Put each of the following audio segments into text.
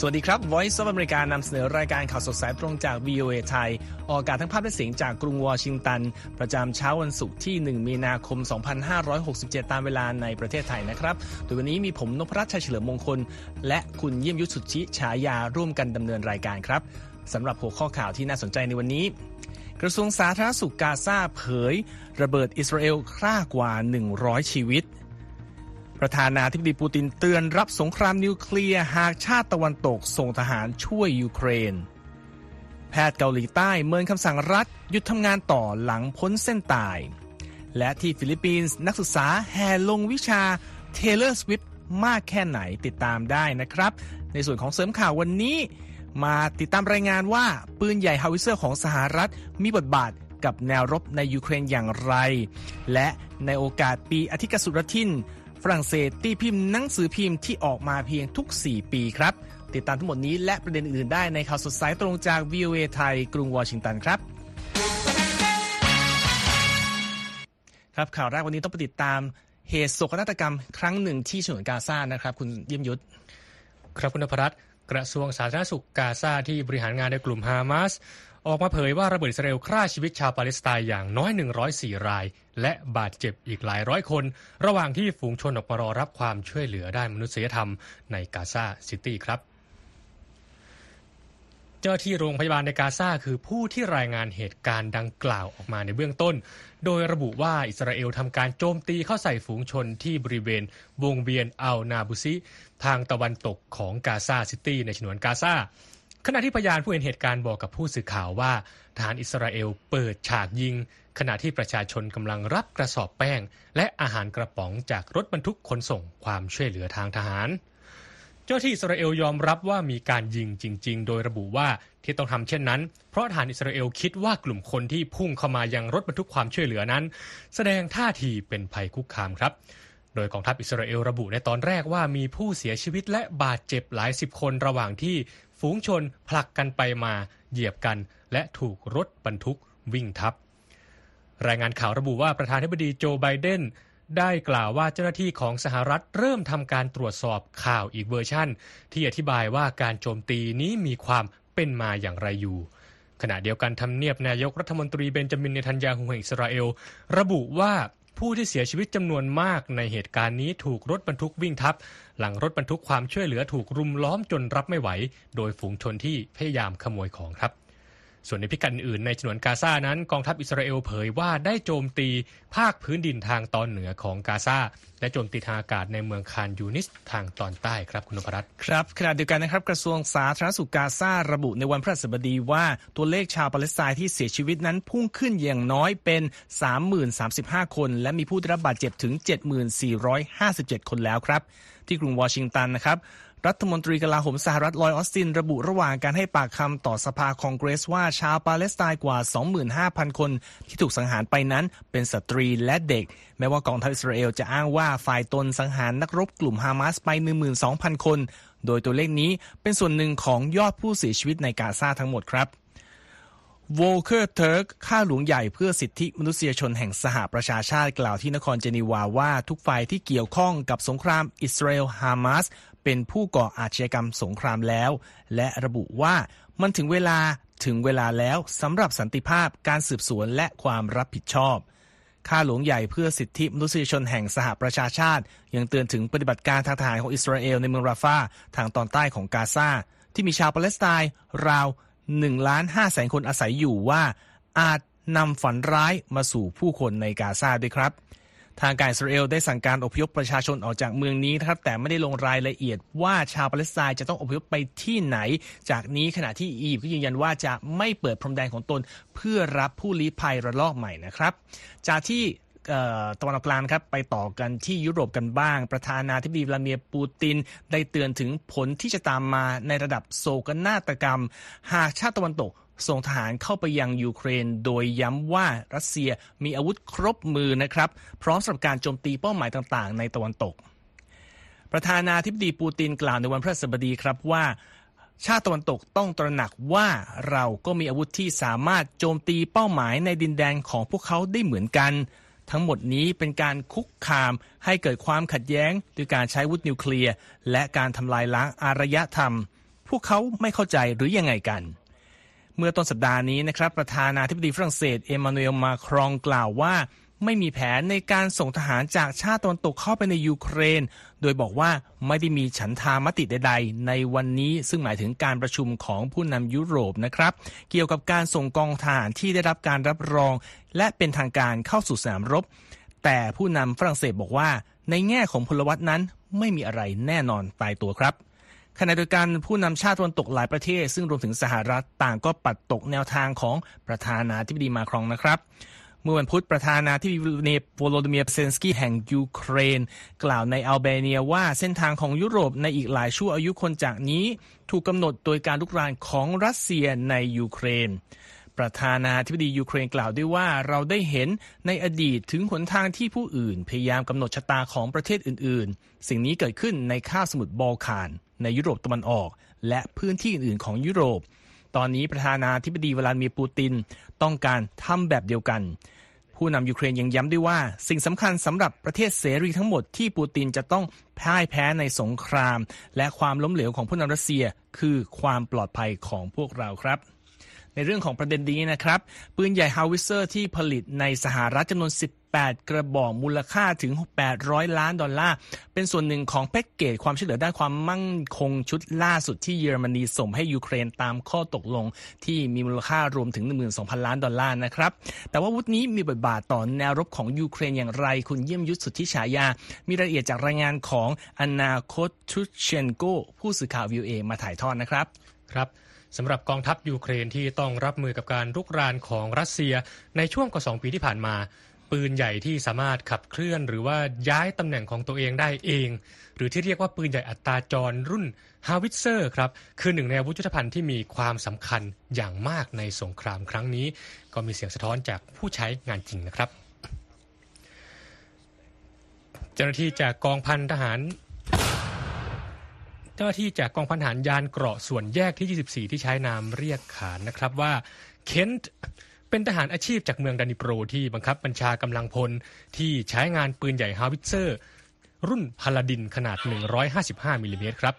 สวัสดีครับ Voice of America นำเสนอรายการข่าวสดสายตรงจาก VOA ไทย ออกอากาศทั้งภาพและเสียงจากกรุงวอชิงตัน ประจำเช้าวันศุกร์ที่ 1 มีนาคม 2567 ตามเวลาในประเทศไทยนะครับ โดยวันนี้มีผมนพรัชชัยเฉลิมมงคล และคุณเยี่ยมยุทธสุทธิฉายาร่วมกันดำเนินรายการครับสำหรับหัวข้อข่าวที่น่าสนใจในวันนี้ กระทรวงสาธารณสุขกาซาเผย ระเบิดอิสราเอลฆ่ากว่า 100 ชีวิต ประธานาธิบดีปูตินเตือนรับสงครามนิวเคลียร์หากชาติตะวันตกส่งทหารช่วยยูเครน แพทย์เกาหลีใต้เมินคำสั่งรัฐหยุดทำงานต่อหลังพ้นเส้นตาย และที่ฟิลิปปินส์นักศึกษาแห่ลงวิชา Taylor Swift มากแค่ไหนติดตามได้นะครับ ในส่วนของเสริมข่าววันนี้ มาติดตามรายงานว่าปืนใหญ่ฮาวิเซอร์ของสหรัฐมีบทบาทกับแนวรบในยูเครนอย่างไร และในโอกาสปีอธิกสุรทิน ฝรั่งเศสตีพิมพ์หนังสือพิมพ์ที่ออกมาเพียงทุก 4 ปีครับ ติดตามทั้งหมดนี้และประเด็นอื่นได้ในข่าวสดสายตรงจาก VOA ไทย กรุงวอชิงตันครับครับข่าวแรกวันนี้ต้องไปติดตามเหตุโศกนาฏกรรมครั้งหนึ่งที่ฉนวนกาซานะครับ คุณเยี่ยมยุทธครับคุณพรัตกระทรวงสาธารณสุขกาซาที่บริหารงานในกลุ่มฮามาส ออกมาเผยว่าระเบิดอิสราเอลฆ่าชีวิตชาวปาเลสไตน์อย่างน้อย 104 ราย และบาดเจ็บอีกหลายร้อยคน ระหว่างที่ฝูงชนออกมารอรับความช่วยเหลือด้านมนุษยธรรมในกาซาซิตี้ครับเจ้าหน้าที่โรงพยาบาลในกาซาคือผู้ที่รายงานเหตุการณ์ดังกล่าวออกมาในเบื้องต้น โดยระบุว่าอิสราเอลทำการโจมตีเข้าใส่ฝูงชนที่บริเวณ วงเวียนอัลนาบุซิ ทางตะวันตกของกาซาซิตี้ในฉนวนกาซา ขณะที่พยานผู้เห็นเหตุการณ์บอกกับผู้สื่อข่าวว่าทหารอิสราเอลเปิดฉากยิง ขณะที่ประชาชนกำลังรับกระสอบแป้ง และอาหารกระป๋องจากรถบรรทุกขนส่งความช่วยเหลือทางทหาร เจ้าที่อิสราเอลยอมรับว่ามีการยิงจริง ๆ โดยระบุว่าที่ต้องทำเช่นนั้น เพราะทหารอิสราเอลคิดว่ากลุ่มคนที่พุ่งเข้ามายังรถบรรทุกความช่วยเหลือนั้น แสดงท่าทีเป็นภัยคุกคามครับโดยกองทัพอิสราเอลระบุในตอนแรกว่ามีผู้เสียชีวิตและบาดเจ็บหลายสิบคนระหว่างที่ ฝูงชนผลักกันไปมาเหยียบกัน และถูกรถบรรทุกวิ่งทับ รายงานข่าวระบุว่าประธานาธิบดีโจไบเดนได้กล่าวว่าเจ้าหน้าที่ของสหรัฐเริ่มทำการตรวจสอบข่าวอีกเวอร์ชั่น ที่อธิบายว่าการโจมตีนี้มีความเป็นมาอย่างไรอยู่ ขณะเดียวกันทำเนียบนายกรัฐมนตรีเบนจามินเนทันยาฮูแห่งอิสราเอล ระบุว่า ผู้ที่เสียชีวิตจำนวนมากในเหตุการณ์นี้ถูกรถบรรทุกวิ่งทับ หลังรถบรรทุกความช่วยเหลือถูกรุมล้อมจนรับไม่ไหว โดยฝูงชนที่พยายามขโมยของครับ ส่วนในพิกัดอื่นในฉนวนกาซานั้นกองทัพอิสราเอลเผยว่าได้โจมตีภาคพื้นดินทางตอนเหนือของกาซาและโจมตีทางอากาศในเมืองคานยูนิสทางตอนใต้ครับคุณนพรัตน์ครับขณะเดียวกันนะครับกระทรวงสาธารณสุขกาซาระบุในวันพฤหัสบดีว่าตัวเลขชาวปาเลสไตน์ที่เสียชีวิตนั้นพุ่งขึ้นอย่างน้อยเป็น 3035 คน และมีผู้ได้รับบาดเจ็บถึง7457 คนแล้วครับ ที่กรุงวอชิงตันนะครับ รัฐมนตรีกลาโหมสหรัฐลอยออสติน ระบุระหว่างการให้ปากคำต่อสภาคองเกรสว่าชาวปาเลสไตน์กว่า 25,000 คนที่ถูกสังหารไปนั้นเป็นสตรีและเด็ก แม้ว่ากองทัพอิสราเอลจะอ้างว่าฝ่ายตนสังหารนักรบกลุ่มฮามาสไป 12,000 คน โดยตัวเลขนี้เป็นส่วนหนึ่งของยอดผู้เสียชีวิตในกาซาทั้งหมดครับโวลเคอร์เทิร์กข้าหลวงใหญ่เพื่อสิทธิมนุษยชนแห่งสหประชาชาติกล่าวที่นครเจนีวาว่าทุกฝ่ายที่เกี่ยวข้องกับสงครามอิสราเอลฮามาส เป็นผู้ก่ออาชญากรรมสงครามแล้ว และระบุว่ามันถึงเวลาถึงเวลาแล้วสำหรับสันติภาพการสืบสวนและความรับผิดชอบข้าหลวงใหญ่เพื่อสิทธิมนุษยชนแห่งสหประชาชาติ ยังเตือนถึงปฏิบัติการทางทหารของอิสราเอลในเมืองราฟาทางตอนใต้ของกาซาที่มีชาวปาเลสไตน์ราว1ล้าน5แสนคนอาศัยอยู่ว่าอาจนำฝันร้ายมาสู่ผู้คนในกาซาด้วยครับ ทางการอิสราเอลได้สั่งการอพยพประชาชนออกจากเมืองนี้นะครับแต่ไม่ได้ลงรายละเอียดว่าชาวปาเลสไตน์จะต้องอพยพไปที่ไหน จากนี้ขณะที่อียิปต์ก็ยืนยันว่าจะไม่เปิดพรมแดนของตน เพื่อรับผู้ลี้ภัยระลอกใหม่นะครับ จากที่ตะวันออกกลางครับไปต่อกันที่ยุโรปกันบ้าง ประธานาธิบดีวลาเมียร์ปูติน ได้เตือนถึงผลที่จะตามมาในระดับโศกนาฏกรรม หากชาติตะวันตก ส่งทหารเข้าไปยังยูเครน โดยย้ำว่ารัสเซียมีอาวุธครบมือนะครับ พร้อมสำหรับการโจมตีเป้าหมายต่างๆ ในตะวันตก ประธานาธิบดีปูตินกล่าวในวันพฤหัสบดีครับว่า ชาติตะวันตกต้องตระหนักว่าเราก็มีอาวุธที่สามารถโจมตีเป้าหมายในดินแดนของพวกเขาได้เหมือนกันทั้งหมดนี้เป็นการคุกคามให้เกิดความขัดแย้งด้วยการใช้อาวุธนิวเคลียร์ และการทำลายล้างอารยธรรม พวกเขาไม่เข้าใจหรือยังไงกัน เมื่อต้นสัปดาห์นี้นะครับประธานาธิบดีฝรั่งเศสเอมานูเอลมาครองกล่าวว่า ไม่มีแผนในการส่งทหารจากชาติตะวันตกเข้าไปในยูเครน โดยบอกว่าไม่ได้มีฉันทามติใดๆ ในวันนี้ซึ่งหมายถึงการประชุมของผู้นำยุโรปนะครับ เกี่ยวกับการส่งกองทหารที่ได้รับการรับรอง และเป็นทางการเข้าสู่สนามรบ แต่ผู้นำฝรั่งเศสบอกว่า ในแง่ของพลวัตนั้นไม่มีอะไรแน่นอนตายตัวครับ ขณะเดียวกันผู้นำชาติตะวันตกหลายประเทศ ซึ่งรวมถึงสหรัฐต่างก็ปัดตกแนวทางของประธานาธิบดีมาครองนะครับเมื่อวันพุธประธานาธิบดีโวโลดิเมียเซนสกี้แห่งยูเครน กล่าวในอัลเบเนียว่าเส้นทางของยุโรปในอีกหลายชั่วอายุคนจากนี้ ถูกกำหนดโดยการลุกรานของรัสเซียในยูเครน ประธานาธิบดียูเครนกล่าวด้วยว่าเราได้เห็นในอดีตถึงหนทางที่ผู้อื่น พยายามกำหนดชะตาของประเทศอื่น ๆ สิ่งนี้เกิดขึ้นในคาบสมุทรบอลข่าน ในยุโรปตะวันออก และพื้นที่อื่นๆของยุโรป ตอนนี้ประธานาธิบดีวลาดิเมียร์ปูตินต้องการทำแบบเดียวกัน ผู้นำยูเครนยังย้ำด้วยว่า สิ่งสำคัญสำหรับประเทศเสรีทั้งหมดที่ปูตินจะต้องพ่ายแพ้ในสงคราม และความล้มเหลวของผู้นำรัสเซีย คือความปลอดภัยของพวกเราครับในเรื่องของประเด็นนี้นะครับ ปืนใหญ่ฮาวิเซอร์ที่ผลิตในสหรัฐจำนวน 8 กระบอกมูลค่าถึง 800 ล้านดอลลาร์ เป็นส่วนหนึ่งของแพ็กเกจความช่วยเหลือด้านความมั่นคงชุดล่าสุดที่เยอรมนีส่งให้ยูเครนตามข้อตกลงที่มีมูลค่ารวมถึง 12,000 ล้านดอลลาร์นะครับ แต่ว่าอาวุธนี้มีบทบาทต่อแนวรบของยูเครนอย่างไร คุณเยี่ยมยุทธสุทธิฉายา มีรายละเอียดจากรายงานของอนาโคทุเชนโกผู้สื่อข่าววีโอเอมาถ่ายทอดนะครับ ครับสำหรับกองทัพยูเครนที่ต้องรับมือกับการรุกรานของรัสเซียในช่วงกว่าสองปีที่ผ่านมา ปืนใหญ่ที่สามารถขับเคลื่อน หรือว่าย้ายตำแหน่งของตัวเองได้เอง หรือที่เรียกว่าปืนใหญ่อัตราจรรุ่นฮาวิเซอร์ครับคือหนึ่งในอาวุธยุทธภัณฑ์ที่มีความสำคัญอย่างมากในสงครามครั้งนี้ ก็มีเสียงสะท้อนจากผู้ใช้งานจริงนะครับ เจ้าหน้าที่จากกองพันทหารเจ้าหน้าที่จากกองพันทหารยานเกราะส่วนแยกที่ 24 ที่ใช้นามเรียกขานนะครับว่าเคนต์ เป็นทหารอาชีพจากเมืองดานิโปรที่บังคับบัญชากำลังพลที่ใช้งานปืนใหญ่ฮาวิเซอร์ รุ่นพาลาดินขนาด 155มิลลิเมตรครับ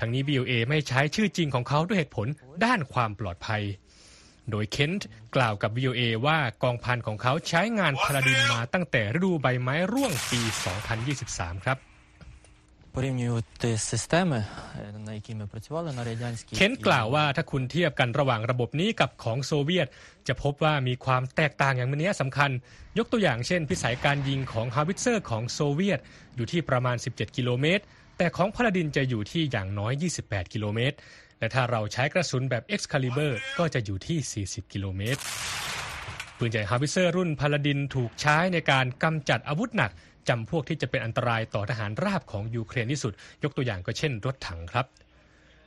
ทั้งนี้ BOA ไม่ใช้ชื่อจริงของเขาด้วยเหตุผลด้านความปลอดภัย โดยเคนต์กล่าวกับ VOA ว่ากองพันของเขาใช้งานพาลาดินมาตั้งแต่ฤดูใบไม้ร่วงปี 2023 ครับ เคนกล่าวว่าถ้าคุณเทียบกันระหว่างระบบนี้กับของโซเวียต จะพบว่ามีความแตกต่างอย่างมีนัยสำคัญ ยกตัวอย่างเช่น พิสัยการยิงของฮาวิเซอร์ของโซเวียต อยู่ที่ประมาณ 17 กิโลเมตร แต่ของพาลาดินจะอยู่ที่อย่างน้อย 28 กิโลเมตรและถ้าเราใช้กระสุนแบบ Excalibur ก็จะอยู่ที่ 40 กิโลเมตร ปืนใหญ่ฮาวิเซอร์รุ่นพาลาดินถูกใช้ในการกำจัดอาวุธหนักจำพวกที่จะเป็นอันตรายต่อทหารราบของยูเครนที่สุด ยกตัวอย่างก็เช่น รถถังครับ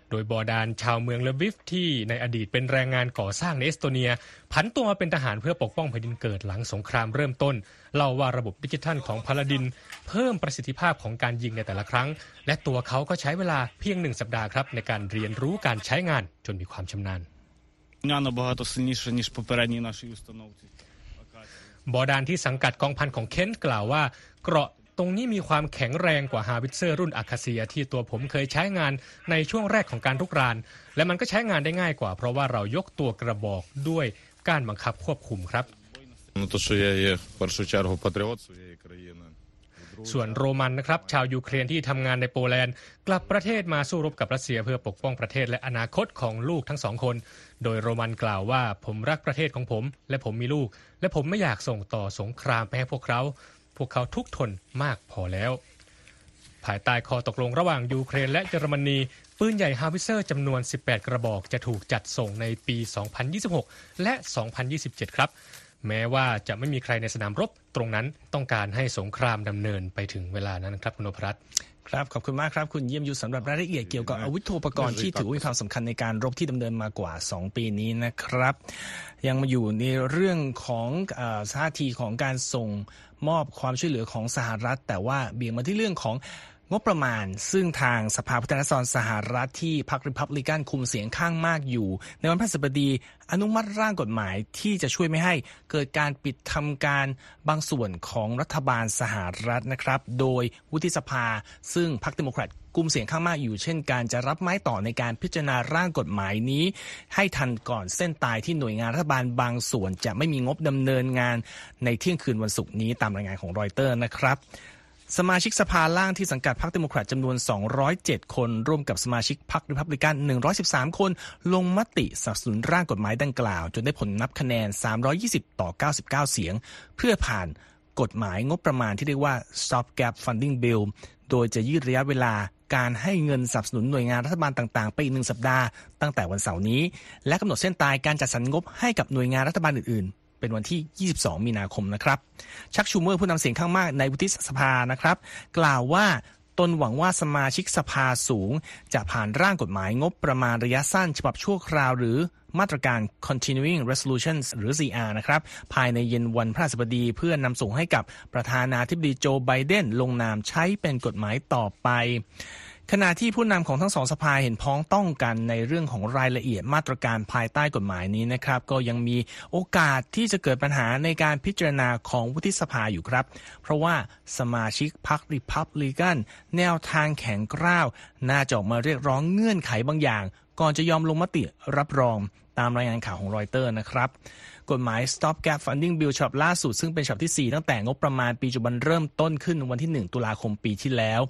โดยบอดานชาวเมืองเลวิฟที่ในอดีตเป็นแรงงานก่อสร้างในเอสโตเนีย ผันตัวมาเป็นทหารเพื่อปกป้องแผ่นดินเกิดหลังสงครามเริ่มต้น เล่าว่าระบบดิจิทัลของพาลาดิน เพิ่มประสิทธิภาพของการยิงในแต่ละครั้ง และตัวเขาก็ใช้เวลาเพียงหนึ่งสัปดาห์ครับในการเรียนรู้การใช้งานจนมีความชำนาญ บอดานที่สังกัดกองพันของเคนกล่าวว่า เกราะตรงนี้มีความแข็งแรงกว่าฮาวิเซอร์รุ่นอาคาเซียที่ตัวผมเคยใช้งานในช่วงแรกของการรุกราน และมันก็ใช้งานได้ง่ายกว่า เพราะว่าเรายกตัวกระบอกด้วยการบังคับควบคุมครับ ส่วนโรมันนะครับ ชาวยูเครนที่ทำงานในโปแลนด์ กลับประเทศมาสู้รบกับรัสเซียเพื่อปกป้องประเทศและอนาคตของลูกทั้งสองคน โดยโรมันกล่าวว่าผมรักประเทศของผม และผมมีลูก และผมไม่อยากส่งต่อสงครามไปให้พวกเขา พวกเขาทุกทนมากพอแล้ว ภายใต้ข้อตกลงระหว่างยูเครนและเยอรมนีปืนใหญ่ฮาวิเซอร์จำนวน 18 กระบอกจะถูกจัดส่งในปี 2026 และ 2027 ครับ แม้ว่าจะไม่มีใครในสนามรบตรงนั้นต้องการให้สงครามดำเนินไปถึงเวลานั้นครับคุณนพรัต ครับขอบคุณมากครับคุณเยี่ยมยุทธสำหรับรายละเอียดเกี่ยวกับอาวุธโทปกรณ์ที่ถือว่ามีความสำคัญในการรบที่ดำเนินมากว่า 2 ปีนี้นะครับ ยังมาอยู่ในเรื่องของท่าทีของการส่งมอบความช่วยเหลือของสหรัฐ แต่ว่าเบี่ยงมาที่เรื่องของ งบประมาณ ซึ่งทางสภาผู้แทนราษฎรสหรัฐที่พรรคริพับลิกันคุมเสียงข้างมากอยู่ ในวันพฤหัสบดีอนุมัติร่างกฎหมายที่จะช่วยไม่ให้เกิดการปิดทำการบางส่วนของรัฐบาลสหรัฐนะครับ โดยวุฒิสภา ซึ่งพรรคเดโมแครตกลุ่มเสียงข้างมากอยู่เช่นการจะรับไม้ต่อในการพิจารณาร่างกฎหมายนี้ ให้ทันก่อนเส้นตายที่หน่วยงานรัฐบาลบางส่วน จะไม่มีงบดำเนินงานในเที่ยงคืนวันศุกร์นี้ตามรายงานของรอยเตอร์นะครับ สมาชิกสภาล่างที่สังกัดพรรคเดโมแครตจำนวน 207 คน ร่วมกับสมาชิกพรรคริพับลิกัน 113 คน ลงมติสนับสนุนร่างกฎหมายดังกล่าว จนได้ผลนับคะแนน 320 ต่อ 99 เสียง เพื่อผ่านกฎหมายงบประมาณที่เรียกว่า Stop Gap Funding Bill โดยจะยืดระยะเวลาการให้เงินสนับสนุนหน่วยงานรัฐบาลต่างๆ ไปอีกหนึ่งสัปดาห์ตั้งแต่วันเสาร์นี้ และกำหนดเส้นตายการจัดสรรงบให้กับหน่วยงานรัฐบาลอื่น เป็นวันที่ 22 มีนาคมนะครับ ชักชูเมอร์ผู้นำเสียงข้างมากในวุฒิสภานะครับ กล่าวว่าตนหวังว่าสมาชิกสภาสูง จะผ่านร่างกฎหมายงบประมาณระยะสั้น ฉบับชั่วคราวหรือมาตรการ continuing resolutions หรือ CR นะครับ ภายในเย็นวันพระศัสบดีเพื่อนำส่งให้กับประธานาธิบดีโจไบเดนลงนามใช้เป็นกฎหมายต่อไป ขณะที่ผู้นำของทั้งสองสภาเห็นพ้องต้องกันในเรื่องของรายละเอียดมาตรการภายใต้กฎหมายนี้นะครับ ก็ยังมีโอกาสที่จะเกิดปัญหาในการพิจารณาของวุฒิสภาอยู่ครับ เพราะว่าสมาชิกพรรคริพับลิกันแนวทางแข็งกร้าวน่าจะออกมาเรียกร้องเงื่อนไขบางอย่าง ก่อนจะยอมลงมติรับรองตามรายงานข่าวของรอยเตอร์นะครับ กฎหมาย Stop Gap Funding Bill ฉบับล่าสุด ซึ่งเป็นฉบับที่ 4 ตั้งแต่งบประมาณปีจุบันเริ่มต้นขึ้นวันที่ 1 ตุลาคมปีที่แล้ว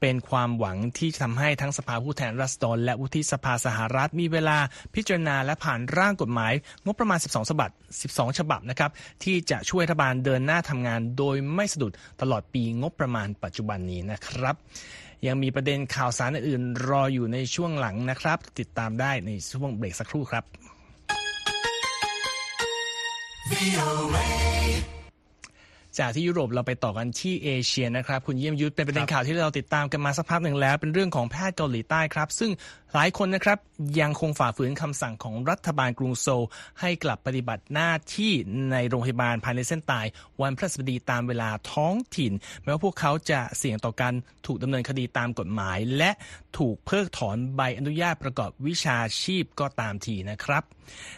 เป็นความหวังที่จะทำให้ทั้งสภาผู้แทนราษฎรและวุฒิสภาสหรัฐมีเวลาพิจารณาและผ่านร่างกฎหมาย งบประมาณ 12 ฉบับ 12 ฉบับนะครับที่จะช่วยรัฐบาลเดินหน้าทำงาน โดยไม่สะดุดตลอดปีงบประมาณปัจจุบันนี้นะครับยังมีประเด็นข่าวสารอื่นๆรออยู่ในช่วงหลังนะครับ ติดตามได้ในช่วงเบรกสักครู่ครับ จากที่ยุโรปเราไปต่อกันที่เอเชียนะครับคุณเยี่ยมยุทธเป็นประเด็นข่าวที่เราติดตามกันมาสักพักหนึ่งแล้ว เป็นเรื่องของแพทย์เกาหลีใต้ครับ ซึ่งหลายคนนะครับยังคงฝ่าฝืนคำสั่งของรัฐบาลกรุงโซล ให้กลับปฏิบัติหน้าที่ในโรงพยาบาลภายในเส้นตาย วันพฤหัสบดีตามเวลาท้องถิ่น แม้ว่าพวกเขาจะเสี่ยงต่อการถูกดำเนินคดีตามกฎหมาย และถูกเพิกถอนใบอนุญาตประกอบวิชาชีพก็ตามทีนะครับ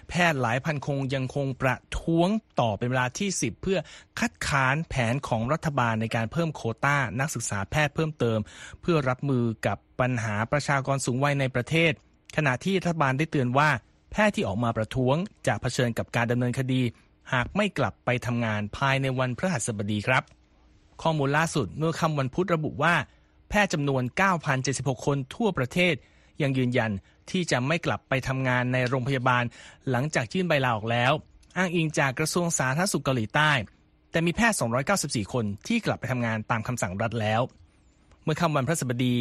แพทย์หลายพันคงยังคงประท้วงต่อเป็นเวลาที่ 10 เพื่อคัดค้านแผนของรัฐบาลในการเพิ่มโคต้านักศึกษาแพทย์เพิ่มเติม เพื่อรับมือกับปัญหาประชากรสูงวัยในประเทศ ขณะที่รัฐบาลได้เตือนว่า แพทย์ที่ออกมาประท้วงจะเผชิญกับการดำเนินคดี หากไม่กลับไปทำงานภายในวันพฤหัสบดีครับ ข้อมูลล่าสุดเมื่อค่ำวันพุธระบุว่า แพทย์จำนวน 9,076 คนทั่วประเทศ ยังยืนยันที่จะไม่กลับไปทำงานในโรงพยาบาล หลังจากยื่นใบลาออกแล้ว อ้างอิงจากกระทรวงสาธารณสุขเกาหลีใต้ แต่มีแพทย์ 294 คนที่กลับไปทำงานตามคำสั่งรัฐแล้ว เมื่อค่ำวันพฤหัสบดี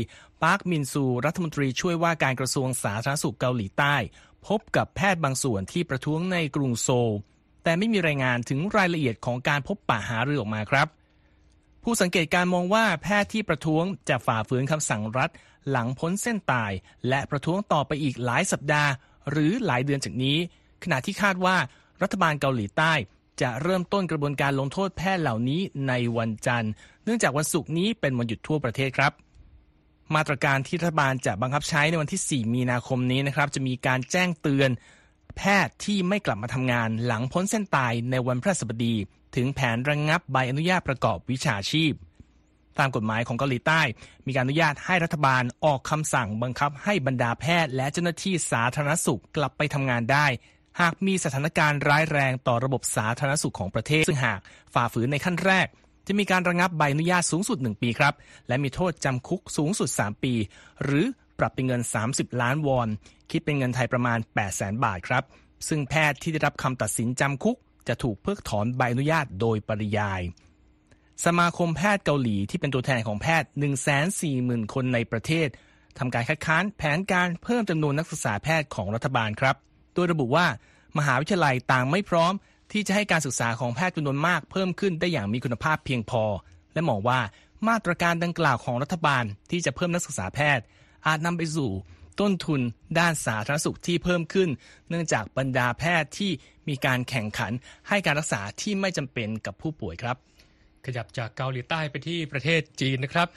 ปาร์คมินซู รัฐมนตรีช่วยว่าการกระทรวงสาธารณสุขเกาหลีใต้ พบกับแพทย์บางส่วนที่ประท้วงในกรุงโซลแต่ไม่มีรายงานถึงรายละเอียดของการพบปะหารือออกมาครับ ผู้สังเกตการมองว่าแพทย์ที่ประท้วงจะฝ่าฝืนคำสั่งรัฐ หลังพ้นเส้นตาย และประท้วงต่อไปอีกหลายสัปดาห์ หรือหลายเดือนจากนี้ ขณะที่คาดว่ารัฐบาลเกาหลีใต้ จะเริ่มต้นกระบวนการลงโทษแพทย์เหล่านี้ในวันจันทร์ เนื่องจากวันศุกร์นี้เป็นวันหยุดทั่วประเทศครับ มาตรการที่รัฐบาลจะบังคับใช้ในวันที่ 4 มีนาคมนี้นะครับ จะมีการแจ้งเตือน แพทย์ที่ไม่กลับมาทำงานหลังพ้นเส้นตายในวันพฤหัสบดี ถึงแผนระงงับใบอนุญาตประกอบวิชาชีพ ตามกฎหมายของเกาหลีใต้ มีการอนุญาตให้รัฐบาลออกคำสั่งบังคับให้บรรดาแพทย์ และเจ้าหน้าที่สาธารณสุขกลับไปทำงานได้ หากมีสถานการณ์ร้ายแรงต่อระบบสาธารณสุขของประเทศ ซึ่งหากฝ่าฝืนในขั้นแรก จะมีการระงับใบอนุญาตสูงสุด 1 ปีครับ และมีโทษจำคุกสูงสุด 3 ปี หรือปรับเป็นเงิน 30 ล้านวอน คิดเป็นเงินไทยประมาณ 8 0 0แสนบาทครับ ซึ่งแพทย์ที่ได้รับคำตัดสินจำคุก จะถูกเพิกถอนใบอนุญาตโดยปริยาย สมาคมแพทย์เกาหลีที่เป็นตัวแทนของแพทย์ 140,000 คนในประเทศทำการคัดค้านแผนการเพิ่มจำนวนนักศึกษาแพทย์ของรัฐบาลครับ โดยระบุว่ามหาวิทยาลัยต่างไม่พร้อม ที่จะให้การศึกษาของแพทย์จำนวนมากเพิ่มขึ้นได้อย่างมีคุณภาพเพียงพอ และมองว่ามาตรการดังกล่าวของรัฐบาลที่จะเพิ่มนักศึกษาแพทย์ อาจนำไปสู่ต้นทุนด้านสาธารณสุขที่เพิ่มขึ้น เนื่องจากบรรดาแพทย์ที่ มีการแข่งขันให้การรักษาที่ไม่จำเป็นกับผู้ป่วยครับ ขยับจากเกาหลีใต้ไปที่ประเทศจีนนะครับ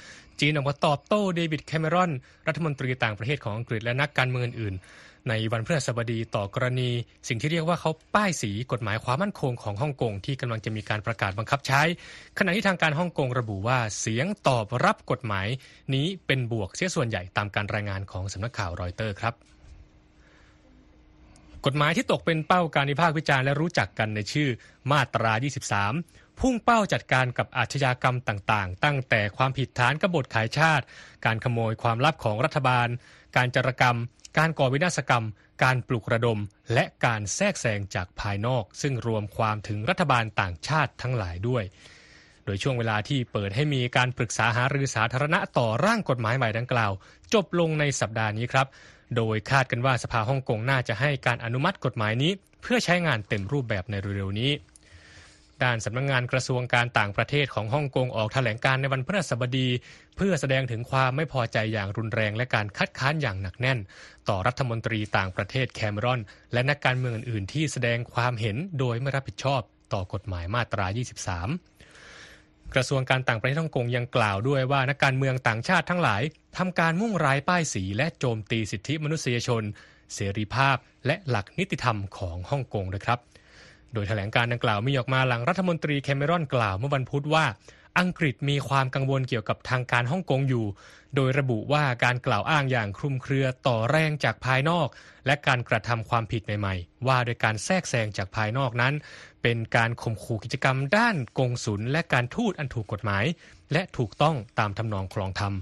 จีนออกมาตอบโต้เดวิดแคมเมรอน รัฐมนตรีต่างประเทศของอังกฤษและนักการเมืองอื่นในวันพฤหัสบดีต่อกรณี สิ่งที่เรียกว่าเขาป้ายสีกฎหมายความมั่นคงของฮ่องกงที่กำลังจะมีการประกาศบังคับใช้ ขณะที่ทางการฮ่องกงระบุว่าเสียงตอบรับกฎหมาย นี้เป็นบวกเสียส่วนใหญ่ตามการรายงานของสำนักข่าวรอยเตอร์ครับ กฎหมายที่ตกเป็นเป้าการวิพากษ์วิจารณ์และรู้จักกันในชื่อมาตรา 23 พุ่งเป้าจัดการกับอาชญากรรมต่างๆ ตั้งแต่ความผิดฐานกบฏขายชาติ การขโมยความลับของรัฐบาล การจารกรรม การก่อวินาศกรรม การปลุกระดม และการแทรกแซงจากภายนอก ซึ่งรวมความถึงรัฐบาลต่างชาติทั้งหลายด้วยโดยช่วงเวลาที่เปิดให้มีการปรึกษาหารือสาธารณะต่อร่างกฎหมายใหม่ดังกล่าว จบลงในสัปดาห์นี้ครับ โดยคาดกันว่าสภาฮ่องกงน่าจะให้การอนุมัติกฎหมายนี้ เพื่อใช้งานเต็มรูปแบบในเร็วๆนี้ด้านสำนักงงานกระทรวงการต่างประเทศของฮ่องกงออกแถลงการในวันพฤหัสบดี เพื่อแสดงถึงความไม่พอใจอย่างรุนแรงและการคัดค้านอย่างหนักแน่น ต่อรัฐมนตรีต่างประเทศแคมรอน และนักการเมืองอื่นๆ ที่แสดงความเห็นโดยไม่รับผิดชอบต่อกฎหมายมาตรา 23 กระทรวงการต่างประเทศฮ่องกงยังกล่าวด้วยว่านักการเมืองต่างชาติทั้งหลายทำการมุ่งร้ายป้ายสีและโจมตีสิทธิมนุษยชน เสรีภาพ และหลักนิติธรรมของฮ่องกงนะครับ โดยแถลงการดังกล่าวมีออกมาหลังรัฐมนตรีแคมเมรอนกล่าวเมื่อวันพุธว่า อังกฤษมีความกังวลเกี่ยวกับทางการฮ่องกงอยู่ โดยระบุว่าการกล่าวอ้างอย่างคลุมเครือต่อแรงจากภายนอก และการกระทำความผิดใหม่ๆ ว่าโดยการแทรกแซงจากภายนอกนั้น เป็นการข่มขู่กิจกรรมด้านกงสุลและการทูตอันถูกกฎหมาย และถูกต้องตามทำนองคลองธรรม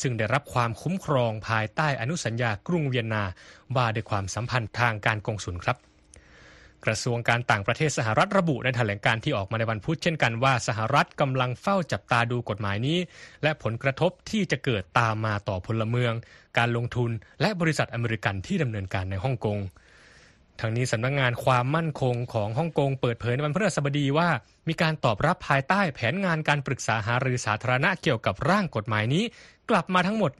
ซึ่งได้รับความคุ้มครองภายใต้อนุสัญญากรุงเวียนนาว่าด้วยความสัมพันธ์ทางการกงสุลครับ กระทรวงการต่างประเทศสหรัฐระบุในแถลงการที่ออกมาในวันพุธเช่นกันว่าสหรัฐกำลังเฝ้าจับตาดูกฎหมายนี้ และผลกระทบที่จะเกิดตามมาต่อพลเมือง การลงทุนและบริษัทอเมริกันที่ดำเนินการในฮ่องกง ทางนี้สำนักงงานความมั่นคงของฮ่องกงเปิดเผยในวันพฤหัสบดีว่า มีการตอบรับภายใต้แผนงานการปรึกษาหารือสาธารณะเกี่ยวกับร่างกฎหมายนี้ กลับมาทั้งหมด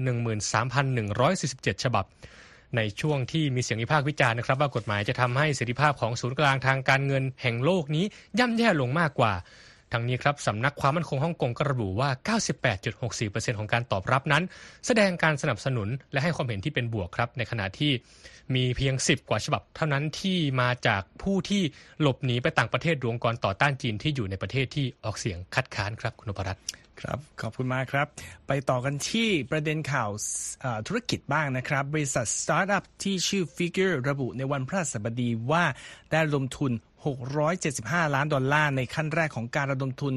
13,147 ฉบับ ในช่วงที่มีเสียงวิพากษ์วิจารณ์นะครับ ว่ากฎหมายจะทำให้เสรีภาพของศูนย์กลางทางการเงินแห่งโลกนี้ย่ำแย่ลงมากกว่าทั้งนี้ครับสำนักความมั่นคงฮ่องกงก็ระบุว่า 98.64%ของการตอบรับนั้น แสดงการสนับสนุนและให้ความเห็นที่เป็นบวกครับในขณะที่ มีเพียง 10 กว่าฉบับ เท่านั้นที่มาจากผู้ที่หลบหนีไปต่างประเทศองค์กรต่อต้านจีนที่อยู่ในประเทศที่ออกเสียงคัดค้านครับคุณนพรัตน์ครับขอบคุณมากครับ ไปต่อกันที่ประเด็นข่าวธุรกิจบ้างนะครับ บริษัทสตาร์ทอัพที่ชื่อ Figure ระบุในวันพฤหัสบดีว่าได้ลงทุน 675 ล้านดอลลาร์ในขั้นแรกของการระดมทุน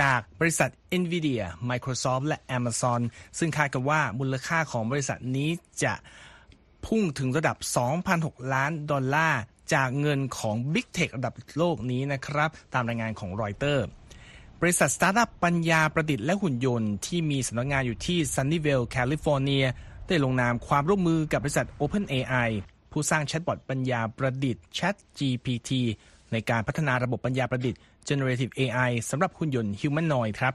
จากบริษัท NVIDIA Microsoft และ Amazon ซึ่งคาดกันว่ามูลค่าของบริษัทนี้จะ พุ่งถึงระดับ 2,006 ล้านดอลลาร์จากเงินของ Big Tech ระดับโลกนี้นะครับ ตามรายงานของรอยเตอร์บริษัทสตาร์ทอัพปัญญาประดิษฐ์และหุ่นยนต์ที่มีสำนักงานอยู่ที่ซันนิเวลแคลิฟอร์เนีย ได้ลงนามความร่วมมือกับบริษัท OpenAI ผู้สร้างแชทบอทปัญญาประดิษฐ์ ChatGPT ในการพัฒนาระบบปัญญาประดิษฐ์ Generative AI สำหรับหุ่นยนต์ Humanoid ครับ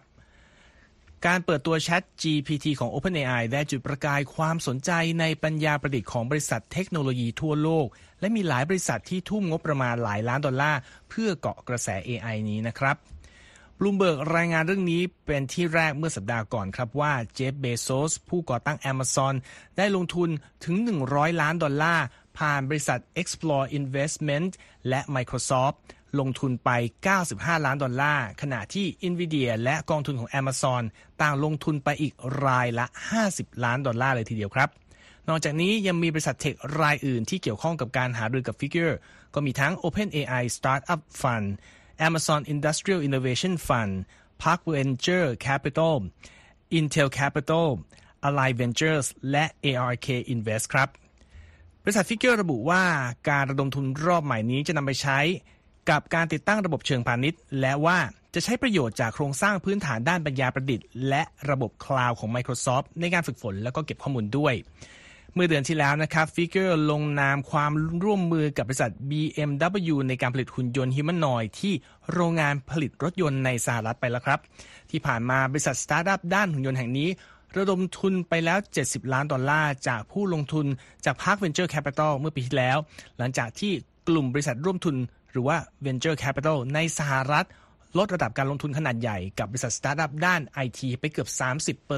การเปิดตัว Chat GPT ของ OpenAI ได้จุดประกายความสนใจในปัญญาประดิษฐ์ของบริษัทเทคโนโลยีทั่วโลก และมีหลายบริษัทที่ทุ่มงบประมาณหลายล้านดอลลาร์ เพื่อเกาะกระแส AI นี้นะครับบลูมเบิร์กรายงานเรื่องนี้เป็นที่แรกเมื่อสัปดาห์ก่อนครับว่าเจฟเบโซสผู้ก่อตั้ง Amazon ได้ลงทุนถึง 100 ล้านดอลลาร์ ผ่านบริษัท Explore Investment และ Microsoft ลงทุนไป 95 ล้านดอลลาร์ ขณะที่ NVIDIA และกองทุนของ Amazon ต่างลงทุนไปอีกรายละ 50 ล้านดอลลาร์เลยทีเดียวครับ นอกจากนี้ยังมีบริษัทเทครายอื่นที่เกี่ยวข้องกับการหารือกับ Figure ก็มีทั้ง OpenAI Startup Fund Amazon Industrial Innovation Fund Park Venture Capital Intel Capital Ally Ventures และ ARK Invest ครับ บริษัท Figure ระบุว่าการระดมทุนรอบใหม่นี้จะนำไปใช้ กับการติดตั้งระบบเชิงพาณิชย์ และว่าจะใช้ประโยชน์จากโครงสร้างพื้นฐานด้านปัญญาประดิษฐ์ และระบบคลาวด์ของ Microsoft ในการฝึกฝนและก็เก็บข้อมูลด้วย เมื่อเดือนที่แล้วนะครับ Figure ลงนามความร่วมมือกับบริษัท BMW ในการผลิตหุ่นยนต์ humanoid ที่โรงงานผลิตรถยนต์ในสหรัฐไปแล้วครับ ที่ผ่านมาบริษัทสตาร์ทอัพด้านหุ่นยนต์แห่งนี้ระดมทุนไปแล้ว 70 ล้านดอลลาร์ จากผู้ลงทุนจาก Park Venture Capital เมื่อปีที่แล้ว หลังจากที่กลุ่มบริษัทร่วมทุน หรือว่า Venture Capital ในสหรัฐ ลดระดับการลงทุนขนาดใหญ่กับบริษัทสตาร์ทอัพด้านไอทีไปเกือบ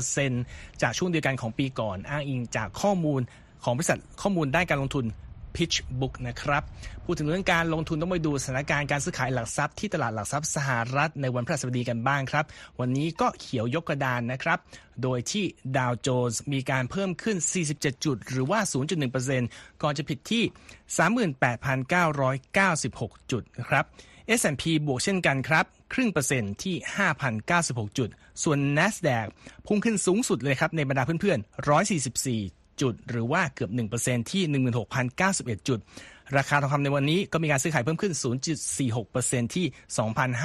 30%จากช่วงเดียวกันของปีก่อนอ้างอิงจากข้อมูลของบริษัทข้อมูลด้านการลงทุน PitchBook นะครับพูดถึงเรื่องการลงทุนต้องไปดูสถานการณ์การซื้อขายหลักทรัพย์ที่ตลาดหลักทรัพย์สหรัฐในวันพฤหัสบดีกันบ้างครับ วันนี้ก็เขียวยกกระดานนะครับโดยที่ดาวโจนส์มีการเพิ่มขึ้น 47 จุด หรือว่า 0.1%ก่อนจะผิดที่ 38,996 จุดนะครับ S&P บวกเช่นกันครับ ครึ่งเปอร์เซ็นต์ที่ 5,096 จุด ส่วน NASDAQ พุ่งขึ้นสูงสุดเลยครับในบรรดาเพื่อนๆ 144 จุด หรือว่าเกือบ 1%ที่ 16,091 จุด ราคาทองคำในวันนี้ก็มีการซื้อขายเพิ่มขึ้น 0.46%ที่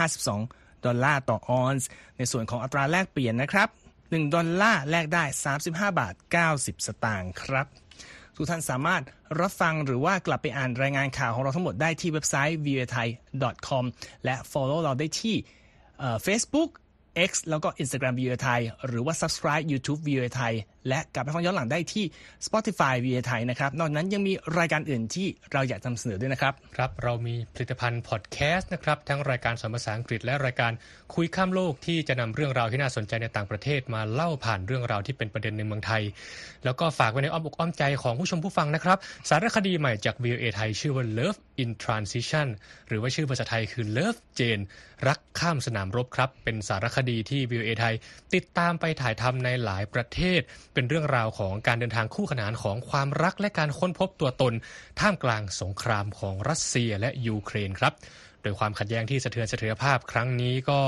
2,052 ดอลลาร์ต่อออนซ์ ในส่วนของอัตราแลกเปลี่ยนนะครับ 1 ดอลลาร์แลกได้ 35 บาท 90 สตางค์ครับทุกท่านสามารถรับฟังหรือว่ากลับไปอ่านรายงานข่าวของเราทั้งหมดได้ที่เว็บไซต์ v o a t h a i com และ follow เราได้ที่ Facebook X แล้วก็ Instagram VOA ไทยหรือว่า subscribe YouTube v o a ไทย และกลับไปฟังย้อนหลังได้ที่ Spotify v o a ไทยนะครับ นอกนั้นยังมีรายการอื่นที่เราอยากนำเสนอด้วยนะครับ ครับ เรามีผลิตภัณฑ์พอดแคสต์นะครับ ทั้งรายการสอนภาษาอังกฤษและรายการคุยข้ามโลกที่จะนำเรื่องราวที่น่าสนใจในต่างประเทศมาเล่าผ่านเรื่องราวที่เป็นประเด็นในเมืองไทย แล้วก็ฝากไว้ในอ้อมอกอ้อมใจของผู้ชมผู้ฟังนะครับ สารคดีใหม่จาก VOA ไทยชื่อว่า Love in Transition หรือว่าชื่อภาษาไทยคือ Love Jane รักข้ามสนามรบครับ เป็นสารคดีที่ VOA ไทยติดตามไปถ่ายทำในหลายประเทศเป็นเรื่องราวของการเดินทางคู่ขนานของความรักและการค้นพบตัวตน ท่ามกลางสงครามของรัสเซียและยูเครนครับ โดยความขัดแย้งที่สะเทือนสะเทือนภาพครั้งนี้ก็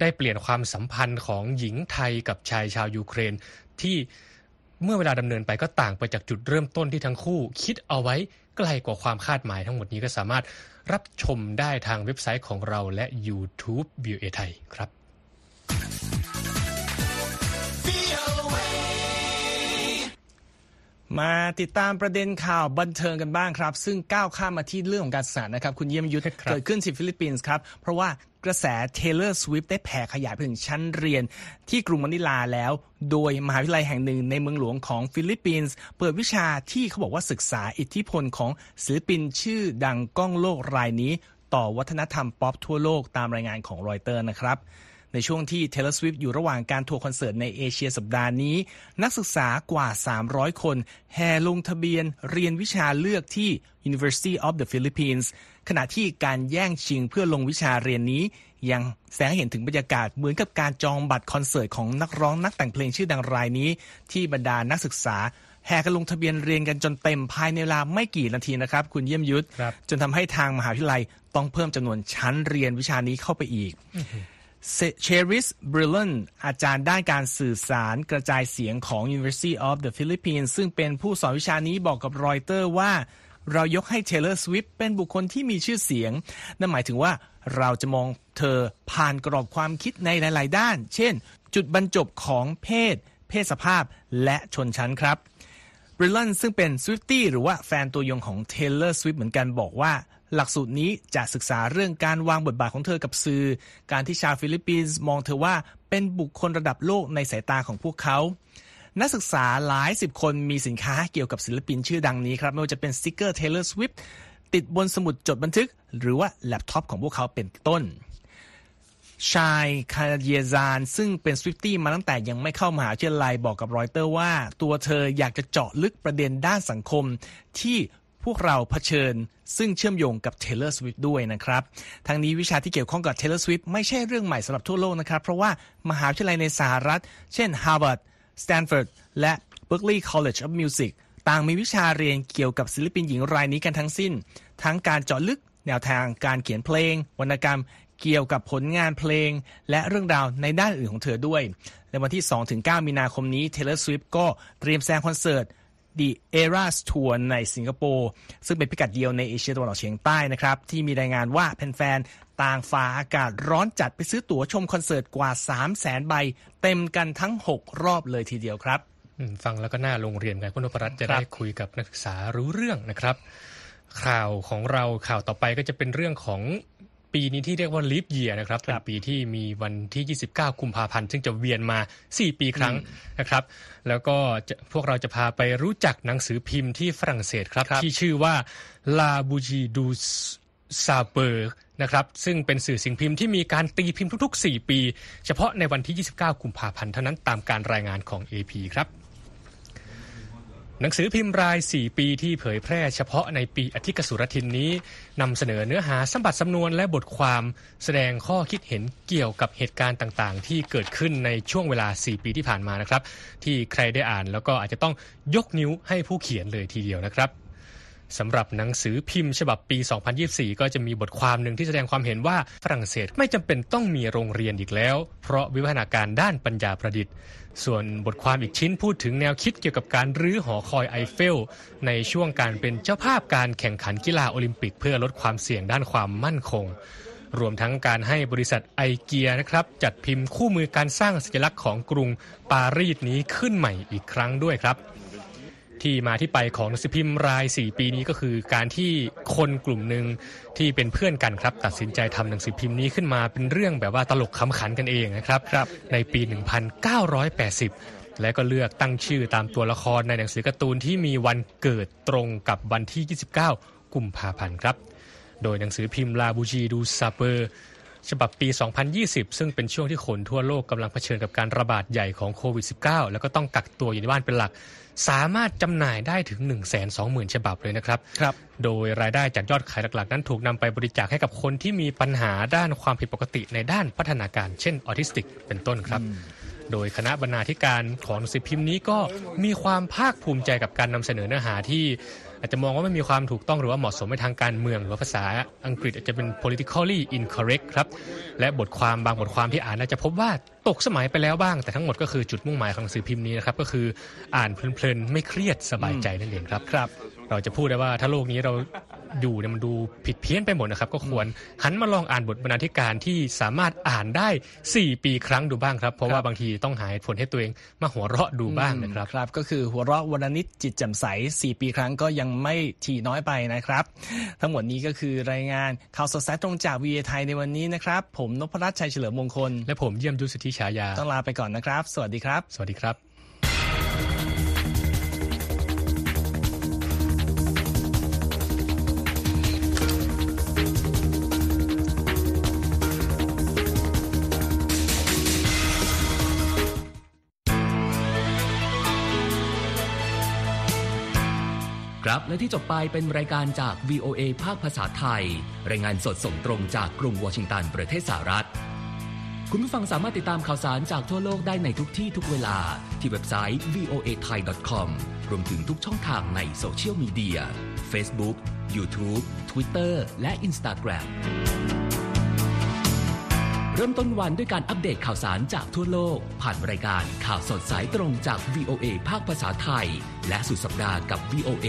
ได้เปลี่ยนความสัมพันธ์ของหญิงไทยกับชายชาวยูเครน ที่เมื่อเวลาดำเนินไปก็ต่างไปจากจุดเริ่มต้นที่ทั้งคู่ คิดเอาไว้ไกลกว่าความคาดหมายทั้งหมดนี้ก็สามารถรับชมได้ทางเว็บไซต์ของเราและ YouTube VOA ไทยครับ มาติดตามประเด็นข่าวบันเทิงกันบ้างครับ ซึ่งก้าวข้ามมาที่เรื่องของการศึกษานะครับ คุณเยี่ยมยุทธครับเกิดขึ้นที่ฟิลิปปินส์ครับ เพราะว่ากระแส Taylor Swift ได้แผ่ขยายไปถึงชั้นเรียนที่กรุงมะนิลาแล้ว โดยมหาวิทยาลัยแห่งหนึ่งในเมืองหลวงของฟิลิปปินส์ เปิดวิชาที่เขาบอกว่าศึกษาอิทธิพลของศิลปินชื่อดังก้องโลกรายนี้ ต่อวัฒนธรรมป๊อปทั่วโลกตามรายงานของรอยเตอร์นะครับ ในช่วงที่ Taylor Swift อยู่ระหว่างการทัวร์คอนเสิร์ตในเอเชียสัปดาห์นี้ นักศึกษากว่า 300 คน แห่ลงทะเบียนเรียนวิชาเลือกที่ University of the Philippines ขณะที่การแย่งชิงเพื่อลงวิชาเรียนนี้ ยังแสดงให้เห็นถึงบรรยากาศเหมือนกับการจองบัตรคอนเสิร์ตของนักร้องนักแต่งเพลงชื่อดังรายนี้ ที่บรรดานักศึกษาแห่กันลงทะเบียนเรียนกันจนเต็มภายในเวลาไม่กี่นาทีนะครับ คุณเยี่ยมยุทธครับจนทำให้ทางมหาวิทยาลัยต้องเพิ่มจำนวนชั้นเรียนวิชานี้เข้าไปอีก เชริสบริล n นอาจารย์ด้านการสื่อสารกระจายเสียงของ University of the Philippines ซึ่งเป็นผู้สอนวิชานี้บอกกับรอยเตอร์ว่า เรายกให้ Taylor Swift เป็นบุคคลที่มีชื่อเสียง นั่นหมายถึงว่าเราจะมองเธอผ่านกรอบความคิดในหลาย ๆ ด้าน เช่น จุดบรรจบของเพศ เพศสภาพและชนชั้นครับบริล n นซึ่งเป็น Swiftie หรือว่าแฟนตัวยงของ Taylor Swift เหมือนกันบอกว่า หลักสูตรนี้จะศึกษาเรื่องการวางบทบาทของเธอกับสื่อ การที่ชาวฟิลิปปินส์มองเธอว่าเป็นบุคคลระดับโลกในสายตาของพวกเขานักศึกษาหลายสิบคนมีสินค้าเกี่ยวกับศิลปินชื่อดังนี้ครับ ไม่ว่าจะเป็นสติกเกอร์ Taylor Swift ติดบนสมุดจดบันทึก หรือว่าแล็ปท็อปของพวกเขาเป็นต้น ชายคาเยซาน ซึ่งเป็นสวิฟตี้มาตั้งแต่ยังไม่เข้ามหาวิทยาลัยบอกกับรอยเตอร์ว่า ตัวเธออยากจะเจาะลึกประเด็นด้านสังคม ที่ พวกเราเผชิญ ซึ่งเชื่อมโยงกับ Taylor Swift ด้วยนะครับ ทั้งนี้วิชาที่เกี่ยวข้องกับ Taylor Swift ไม่ใช่เรื่องใหม่สำหรับทั่วโลกนะครับ เพราะว่ามหาวิทยาลัยในสหรัฐ เช่น Harvard Stanford และ Berkeley College of Music ต่างมีวิชาเรียนเกี่ยวกับศิลปินหญิงรายนี้กันทั้งสิ้น ทั้งการเจาะลึกแนวทางการเขียนเพลง วรรณกรรมเกี่ยวกับผลงานเพลง และเรื่องราวในด้านอื่นของเธอด้วย ในวันที่ 2-9 มีนาคมนี้ Taylor Swift ก็เตรียมแสดงคอนเสิร์ต The Eras Tour ในสิงคโปร์ซึ่งเป็นพิกัดเดียวในเอเชียตะวันออกเฉียงใต้นะครับ ที่มีรายงานว่าแฟนๆต่างฝ่าอากาศร้อนจัดไปซื้อตั๋วชมคอนเสิร์ตกว่า 3 0 0แสนใบ เต็มกันทั้ง 6 รอบเลยทีเดียวครับฟังแล้วก็น่าโรงเรียนกันคุณนพรัตน์จะได้คุยกับนักศึกษารู้เรื่องนะครับ ข่าวของเราข่าวต่อไปก็จะเป็นเรื่องของ ปีนี้ที่เรียกว่าลีฟเยียนะครับเป็นปีที่มีวันที่ 29 กุมภาพันธ์ ซึ่งจะเวียนมา 4 ปีครั้งนะครับ แล้วก็จะพวกเราจะพาไปรู้จักหนังสือพิมพ์ที่ฝรั่งเศสครับที่ชื่อว่า La Bougie du ซาเบอร์นะครับซึ่งเป็นสื่อสิ่งพิมพ์ที่มีการตีพิมพ์ทุกๆ 4 ปี เฉพาะในวันที่ 29 กุมภาพันธ์เท่านั้นตามการรายงานของ AP ครับ หนังสือพิมพ์ราย 4 ปีที่เผยแพร่เฉพาะในปีอธิกสุรทินนี้นำเสนอเนื้อหาสัมบัติสำนวนและบทความแสดงข้อคิดเห็นเกี่ยวกับเหตุการณ์ต่างๆ ที่เกิดขึ้นในช่วงเวลา 4 ปีที่ผ่านมานะครับ ที่ใครได้อ่านแล้วก็อาจจะต้องยกนิ้วให้ผู้เขียนเลยทีเดียวนะครับ สำหรับหนังสือพิมพ์ฉบับปี 2024 ก็จะมีบทความหนึ่งที่แสดงความเห็นว่าฝรั่งเศสไม่จำเป็นต้องมีโรงเรียนอีกแล้ว เพราะวิวัฒนาการด้านปัญญาประดิษฐ์ ส่วนบทความอีกชิ้นพูดถึงแนวคิดเกี่ยวกับการรื้อหอคอยไอเฟล ในช่วงการเป็นเจ้าภาพการแข่งขันกีฬาโอลิมปิก เพื่อลดความเสี่ยงด้านความมั่นคงรวมทั้งการให้บริษัทไอเกียนะครับ จัดพิมพ์คู่มือการสร้างสัญลักษณ์ของกรุงปารีสนี้ขึ้นใหม่อีกครั้งด้วยครับ ที่มาที่ไปของหนังสือพิมพ์ราย 4 ปีนี้ก็คือการที่คนกลุ่มหนึ่งที่เป็นเพื่อนกันครับ ตัดสินใจทำหนังสือพิมพ์นี้ขึ้นมาเป็นเรื่องแบบว่าตลกขำขันกันเองนะครับรบในปี 1980 และก็เลือกตั้งชื่อตามตัวละครในหนังสือการ์ตูนที่มีวันเกิดตรงกับวันที่ 29 กุมภาพันธ์ครับ โดยหนังสือพิมพ์ลาบูจีดูซาเปอร์ ฉบับปี 2020 ซึ่งเป็นช่วงที่คนทั่วโลกกำลังเผชิญกับการระบาดใหญ่ของโควิด -19 แล้วก็ต้องกักตัวอยู่ในบ้านเป็นหลัก สามารถจำหน่ายได้ถึง 1 2 0 0 0 0 ฉบับเลยนะครับครับ โดยรายได้จากยอดขายหลักๆ นั้นถูกนำไปบริจาคให้กับคนที่มีปัญหาด้านความผิดปกติในด้านพัฒนาการ เช่นออทิสติก เป็นต้นครับ โดยคณะบรรณาธิการของหนังสือพิมพ์นี้ก็มีความภาคภูมิใจกับการนำเสนอเนื้อหาที่ อาจจะมองว่าไม่มีความถูกต้องหรือว่าเหมาะสมในทางการเมือง หรือว่าภาษาอังกฤษอาจจะเป็น politically incorrect ครับ และบทความบางบทความที่อ่านอาจจะพบว่าตกสมัยไปแล้วบ้าง แต่ทั้งหมดก็คือจุดมุ่งหมายของสือพิมพ์นี้นะครับก็คืออ่านเพลินๆไม่เครียดสบายใจนั่นเองครับครับ เราจะพูดได้ว่าถ้าโลกนี้เราอยู่เนี่ยมันดูผิดเพี้ยนไปหมดนะครับ ก็ควรหันมาลองอ่านบทบรรณาธิการที่สามารถอ่านได้ 4 ปีครั้งดูบ้างครับ เพราะว่าบางทีต้องหาผลให้ตัวเองมาหัวเราะดูบ้างนะครับครับ ก็คือหัวเราะวันนิดจิตแจ่มใส 4 ปีครั้งก็ยังไม่ทีน้อยไปนะครับ ทั้งหมดนี้ก็คือรายงานข่าวสดสายตรงจากวีไทยในวันนี้นะครับ ผมนพรัชชัยเฉลิมมงคล และผมเยี่ยมยุทธสิทธิฉายาต้องลาไปก่อนนะครับ สวัสดีครับ สวัสดีครับครับ และที่จบไปเป็นรายการจาก VOA ภาคภาษาไทย รายงานสดส่งตรงจากกรุงวอชิงตันประเทศสหรัฐ คุณผู้ฟังสามารถติดตามข่าวสารจากทั่วโลกได้ในทุกที่ทุกเวลา ที่เว็บไซต์ voa thai com รวมถึงทุกช่องทางในโซเชียลมีเดีย Facebook YouTube Twitter และ Instagram เริ่มต้นวันด้วยการอัปเดตข่าวสารจากทั่วโลก ผ่านรายการข่าวสดสายตรงจาก VOA ภาคภาษาไทย และสุดสัปดาห์กับ VOA